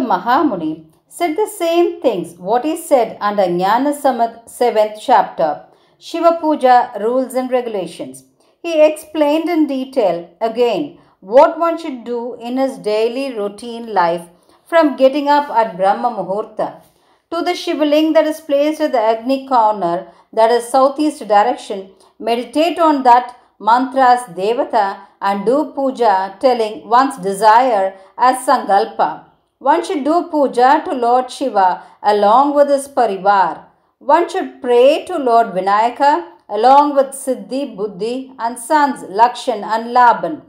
Mahamuni said the same things what he said under Jnana Samad 7th chapter, Shiva Puja rules and regulations. He explained in detail again what one should do in his daily routine life from getting up at Brahma Muhurta to the Shivaling that is placed at the Agni corner that is southeast direction. Meditate on that mantras Devata and do puja telling one's desire as Sankalpa. One should do puja to Lord Shiva along with his parivar. One should pray to Lord Vinayaka along with Siddhi, Buddhi and sons Lakshan and Laban.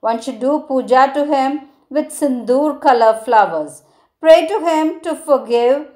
One should do puja to him with sindoor color flowers. Pray to him to forgive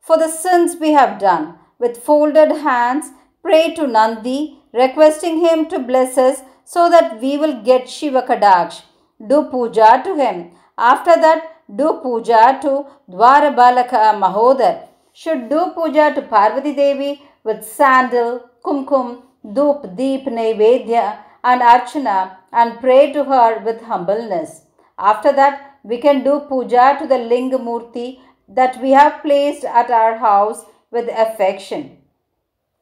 for the sins we have done. With folded hands, pray to Nandi, requesting him to bless us so that we will get Shiva Kadaksh. Do puja to him. After that, do puja to Dwarabalaka Mahodar. Should do puja to Parvati Devi with sandal, kumkum, dup, deep, naivedya and archana and pray to her with humbleness. After that, we can do puja to the Linga Murti that we have placed at our house with affection.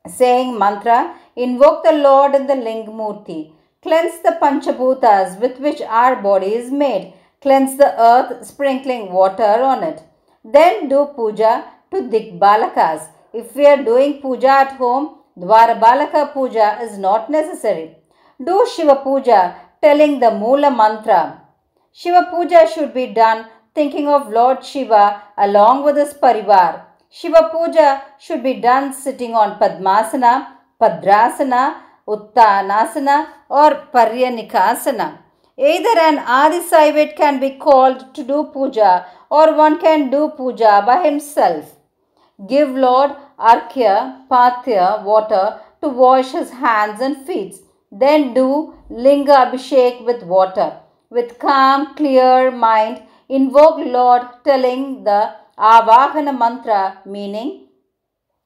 Saying mantra, invoke the Lord in the Linga Murti. Cleanse the Panchabhutas with which our body is made. Cleanse the earth, sprinkling water on it. Then do puja to Dikbalakas. If we are doing puja at home, Dwarabalaka puja is not necessary. Do Shiva puja telling the Mula mantra. Shiva puja should be done thinking of Lord Shiva along with his parivar. Shiva puja should be done sitting on Padmasana, Padrasana, Uttanasana or Paryanikasana. Either an Adi Saivat can be called to do puja or one can do puja by himself. Give Lord Arkya, Pathya water to wash his hands and feet. Then do Linga Abhishek with water. With calm, clear mind, invoke Lord telling the Avahana mantra meaning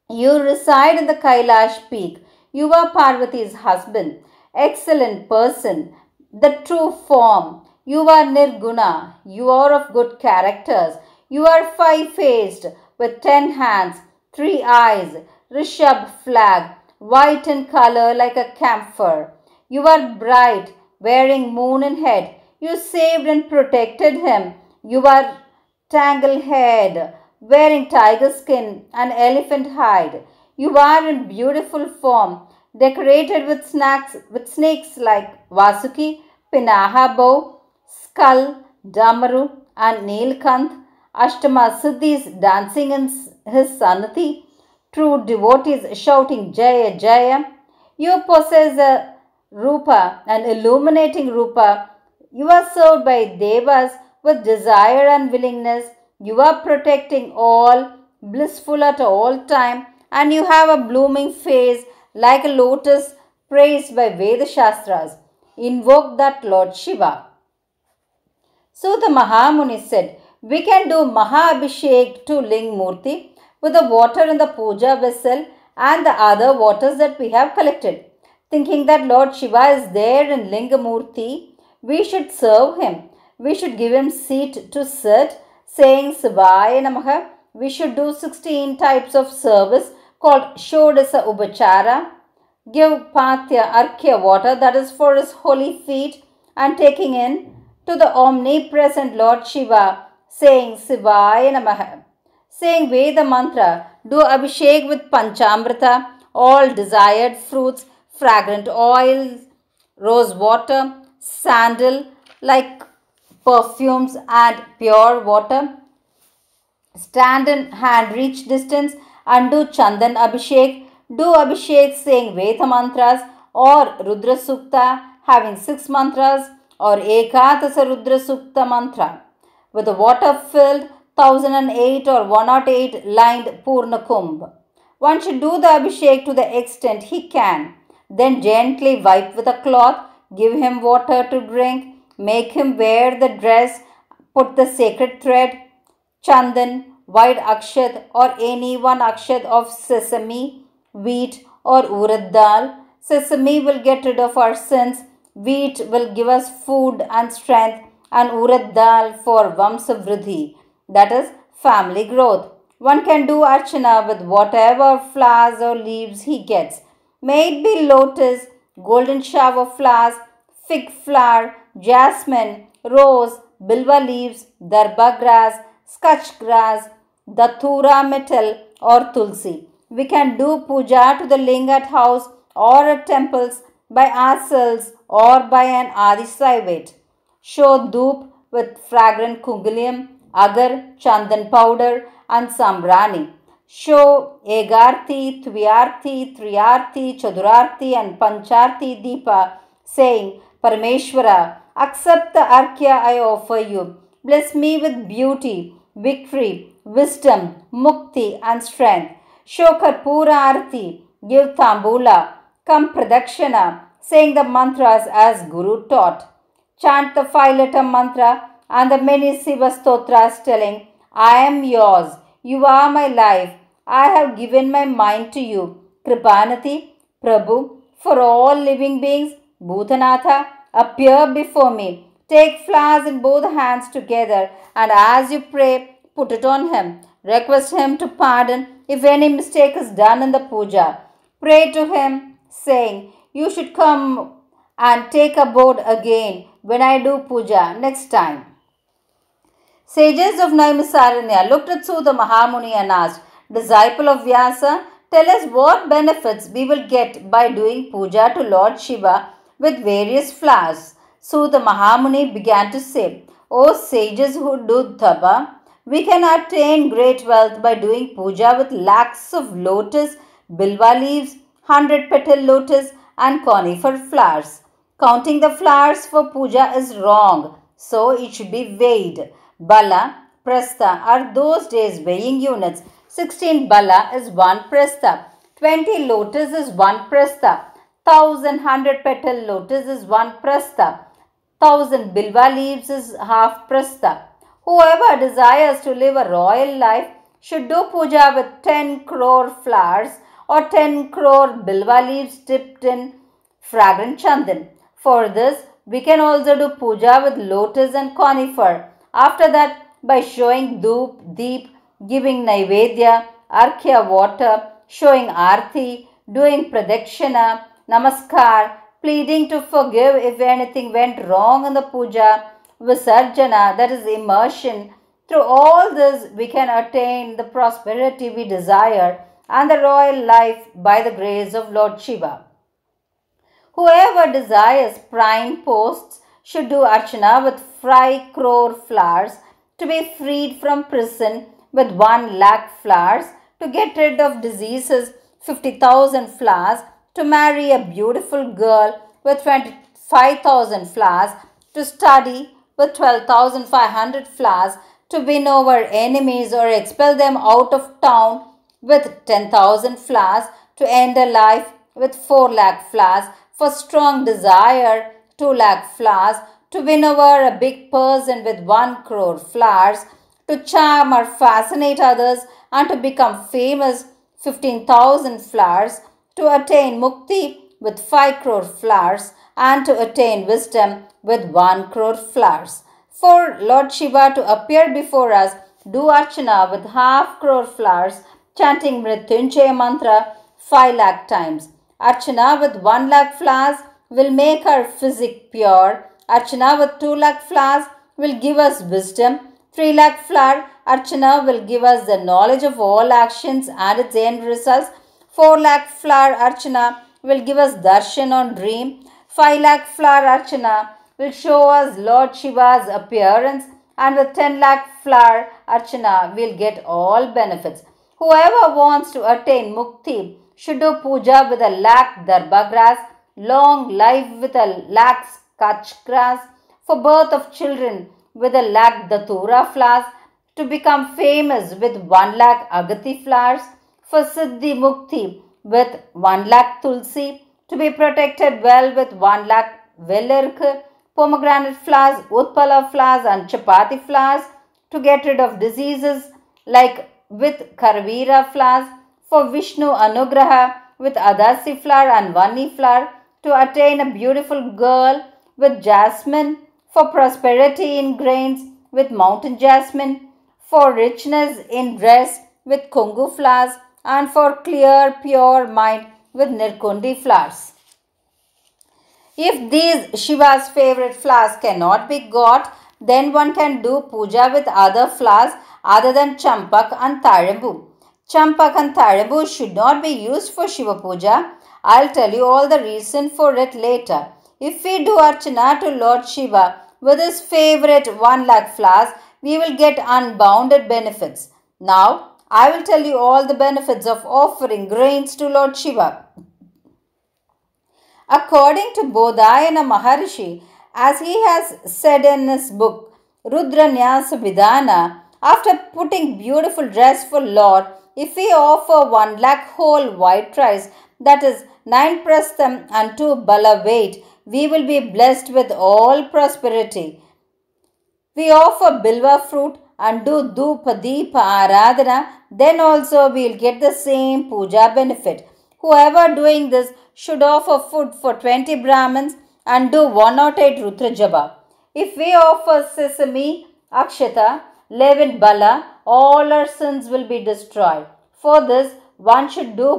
you reside in the Kailash peak. You are Parvati's husband, excellent person, the true form. You are Nirguna. You are of good characters. You are five faced with ten hands, three eyes, Rishab flag, white in color like a camphor. You are bright, wearing moon in head. You saved and protected him. You are tangle head, wearing tiger skin and elephant hide. You are in beautiful form, decorated with snacks with snakes like Vasuki, Pinaka bow, skull, Damaru, and Nilkanth. Ashtama Siddhis dancing in his sanati. True devotees shouting Jaya Jaya. You possess a rupa, an illuminating rupa. You are served by devas with desire and willingness. You are protecting all, blissful at all time, and you have a blooming face like a lotus praised by Veda Shastras. Invoke that Lord Shiva. So the Mahamuni said, we can do Mahabhishek to Ling Murti with the water in the puja vessel and the other waters that we have collected. Thinking that Lord Shiva is there in Lingamurti, we should serve him. We should give him seat to sit, saying Sivaya Namaha. We should do 16 types of service called Shodasa Ubachara. Give Pathya Arkya water that is for his holy feet and taking in to the omnipresent Lord Shiva, saying Sivaya Namaha. Saying Veda mantra, do Abhishek with Panchamrita, all desired fruits, fragrant oils, rose water, sandal, like perfumes and pure water. Stand in hand reach distance and do Chandan Abhishek. Do Abhishek saying Veda mantras or Rudra Sukta having six mantras or Ekatasa Rudra Sukta mantra. With the water filled 1008 or 108 lined Purna Kumbh. One should do the Abhishek to the extent he can. Then gently wipe with a cloth, give him water to drink, make him wear the dress, put the sacred thread, chandan, white akshad or any one akshad of sesame, wheat or urad dal. Sesame will get rid of our sins, wheat will give us food and strength and urad dal for vamsa vridhi. that is family growth. One can do archana with whatever flowers or leaves he gets. May it be lotus, golden shower flowers, fig flower, jasmine, rose, bilva leaves, darba grass, scotch grass, datura metal or tulsi. We can do puja to the linga at house or at temples by ourselves or by an Adisaivate. Show dhoop with fragrant kungalium, agar, chandan powder and sambrani. Show Egarthi, Tviyarthi, Triyarthi, Chadurarthi and Pancharthi Deepa saying, Parameshwara, accept the Arkya I offer you. Bless me with beauty, victory, wisdom, mukti and strength. Show Karpura Arti, give Tambula, come Pradakshana, saying the mantras as Guru taught. Chant the five letter mantra and the many Siva stotras telling, I am yours, you are my life, I have given my mind to you. Kripanati, Prabhu, for all living beings, Bhutanatha, appear before me. Take flowers in both hands together and as you pray, put it on him. Request him to pardon if any mistake is done in the puja. Pray to him, saying, You should come and take a board again when I do puja next time. Sages of Naimisaranya looked at Suta Mahamuni and asked, Disciple of Vyasa, tell us what benefits we will get by doing puja to Lord Shiva with various flowers. Suta Mahamuni began to say, O sages who do tapa, we can attain great wealth by doing puja with lakhs of lotus, bilva leaves, hundred petal lotus and conifer flowers. Counting the flowers for puja is wrong, so it should be weighed. Bala, Prastha are those days weighing units. 16 Bala is 1 Prastha. 20 lotus is 1 Prastha. 1000 hundred petal lotus is 1 Prastha. 1000 bilva leaves is half Prastha. Whoever desires to live a royal life should do puja with 10 crore flowers or 10 crore bilva leaves dipped in fragrant chandan. For this, we can also do puja with lotus and conifer. After that, by showing dhoop, deep, giving naivedya, arkya water, showing arti, doing pradakshina, namaskar, pleading to forgive if anything went wrong in the puja, visarjana, that is immersion. Through all this, we can attain the prosperity we desire and the royal life by the grace of Lord Shiva. Whoever desires prime posts should do archana with five crore flowers to be freed from prison with one lakh flowers to get rid of diseases 50,000 flowers to marry a beautiful girl with 25,000 flowers to study with 12,500 flowers to win over enemies or expel them out of town with 10,000 flowers to end a life with 4 lakh flowers for strong desire 2 lakh flowers, to win over a big person with 1 crore flowers, to charm or fascinate others and to become famous 15,000 flowers, to attain mukti with 5 crore flowers and to attain wisdom with 1 crore flowers. For Lord Shiva to appear before us, do archana with half crore flowers, chanting Mrityunjaya mantra 5 lakh times. Archana with 1 lakh flowers will make our physic pure. Archana with 2 lakh flowers will give us wisdom. 3 lakh flower Archana will give us the knowledge of all actions and its end results. 4 lakh flower Archana will give us darshan on dream. 5 lakh flower Archana will show us Lord Shiva's appearance and with 10 lakh flower Archana will get all benefits. Whoever wants to attain mukti should do puja with a lakh darba grass long life with a lakh scotch grass, for birth of children with a lakh datura flowers, to become famous with one lakh agati flowers, for siddhi mukti with one lakh tulsi, to be protected well with one lakh velirk, pomegranate flowers, utpala flowers and chapati flowers, to get rid of diseases like with karavira flowers, for Vishnu anugraha with adasi flower and vani flower, to attain a beautiful girl with jasmine, for prosperity in grains with mountain jasmine, for richness in dress with kungu flowers, and for clear, pure mind with nirkundi flowers. If these Shiva's favorite flowers cannot be got, then one can do puja with other flowers other than champak and tarambu. Champak and tarambu should not be used for Shiva puja. I'll tell you all the reason for it later. If we do archana to Lord Shiva with his favorite 1 lakh flowers, we will get unbounded benefits. Now, I will tell you all the benefits of offering grains to Lord Shiva. According to Bodhayana Maharishi, as he has said in his book Rudra Nyasa Vidhana, after putting beautiful dress for Lord, if we offer 1 lakh whole white rice, that is 9 prastham and 2 bala weight, we will be blessed with all prosperity. We offer bilva fruit and do dhupa deepa aradhana, then also we will get the same puja benefit. Whoever doing this should offer food for 20 Brahmins and do 108 Rudra Japa. If we offer sesame, akshata, leaven bala, all our sins will be destroyed. For this, one should do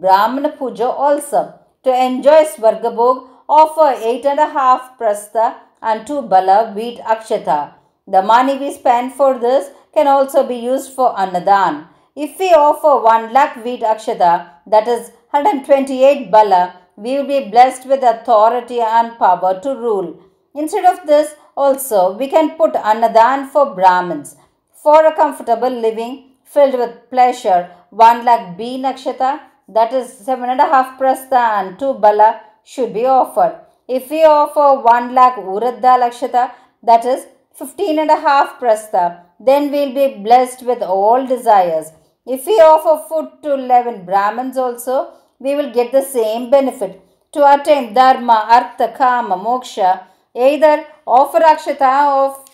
Brahmana Puja also. To enjoy Svargabhog, offer 8.5 prastha and 2 bala wheat akshata. The money we spend for this can also be used for Annadan. If we offer 1 lakh wheat akshata, that is 128 bala, we will be blessed with authority and power to rule. Instead of this, also, we can put Annadan for Brahmins. For a comfortable living filled with pleasure, 1 lakh B Nakshata, that is 7.5 Prastha and 2 Bala, should be offered. If we offer 1 lakh Uradda Lakshata, that is 15.5 Prastha, then we will be blessed with all desires. If we offer food to 11 Brahmins also, we will get the same benefit. To attain dharma, artha, kama, moksha, either offer akshata of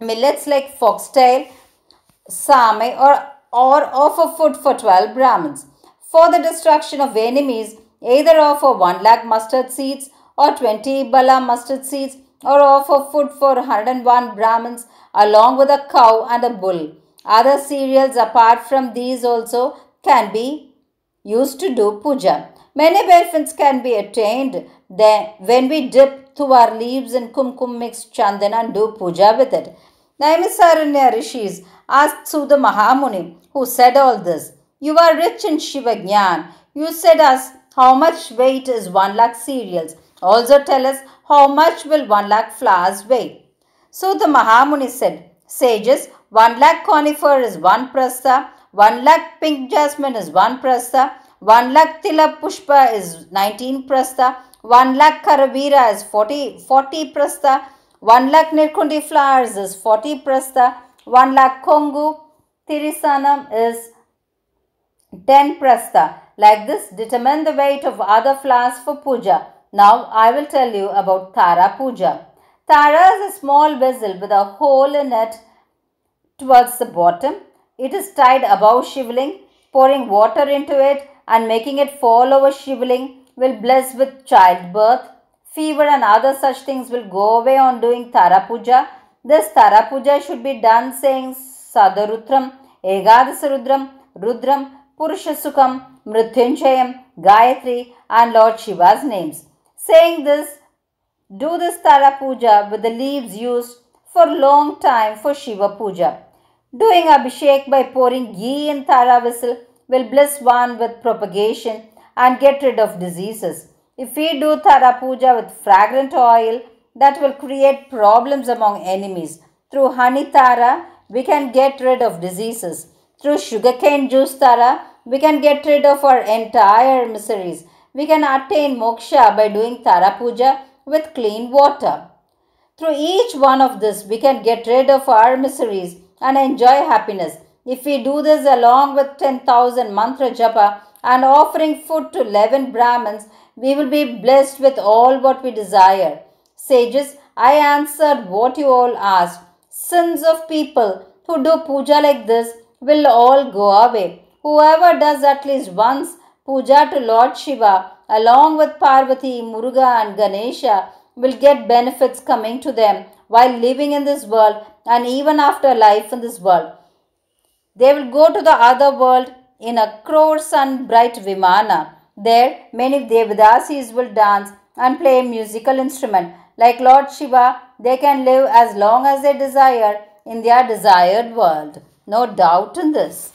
millets like foxtail, same or, or offer food for 12 Brahmins. For the destruction of enemies, either offer 1 lakh mustard seeds or 20 bala mustard seeds or offer food for 101 Brahmins along with a cow and a bull. Other cereals apart from these also can be used to do puja. Many benefits can be attained then when we dip through our leaves in kumkum mixed chandana and do puja with it. Naimisaranya rishis asked Suta Mahamuni, who said all this, You are rich in Shiva. You said us how much weight is one lakh cereals. Also tell us how much will one lakh flowers weigh. So the Mahamuni said, Sages, one lakh conifer is one prastha, 1 lakh pink jasmine is 1 prastha. 1 lakh tilak pushpa is 19 prastha. 1 lakh karavira is 40, 40 prastha. 1 lakh nirkundi flowers is 40 prastha. 1 lakh kongu tirisanam is 10 prastha. Like this, determine the weight of other flowers for puja. Now, I will tell you about Tara puja. Tara is a small vessel with a hole in it towards the bottom. It is tied above shivling. Pouring water into it and making it fall over shivling will bless with childbirth. Fever and other such things will go away on doing Tara Puja. This Tara Puja should be done saying Sadarutram, Egadasarudram, Rudram, Purushasukam, Mrityunjayam, Gayatri and Lord Shiva's names. Saying this, do this Tara Puja with the leaves used for long time for Shiva Puja. Doing Abhishek by pouring ghee in Tara vessel will bless one with propagation and get rid of diseases. If we do Tara Puja with fragrant oil, that will create problems among enemies. Through honey Tara, we can get rid of diseases. Through sugarcane juice Tara, we can get rid of our entire miseries. We can attain moksha by doing Tara Puja with clean water. Through each one of this, we can get rid of our miseries and enjoy happiness. If we do this along with 10,000 mantra japa and offering food to 11 Brahmins, we will be blessed with all what we desire. Sages, I answered what you all asked. Sins of people who do puja like this will all go away. Whoever does at least once puja to Lord Shiva along with Parvati, Muruga and Ganesha will get benefits coming to them while living in this world and even after life in this world. They will go to the other world in a crore sun bright Vimana. There, many Devadasis will dance and play a musical instrument. Like Lord Shiva, they can live as long as they desire in their desired world. No doubt in this.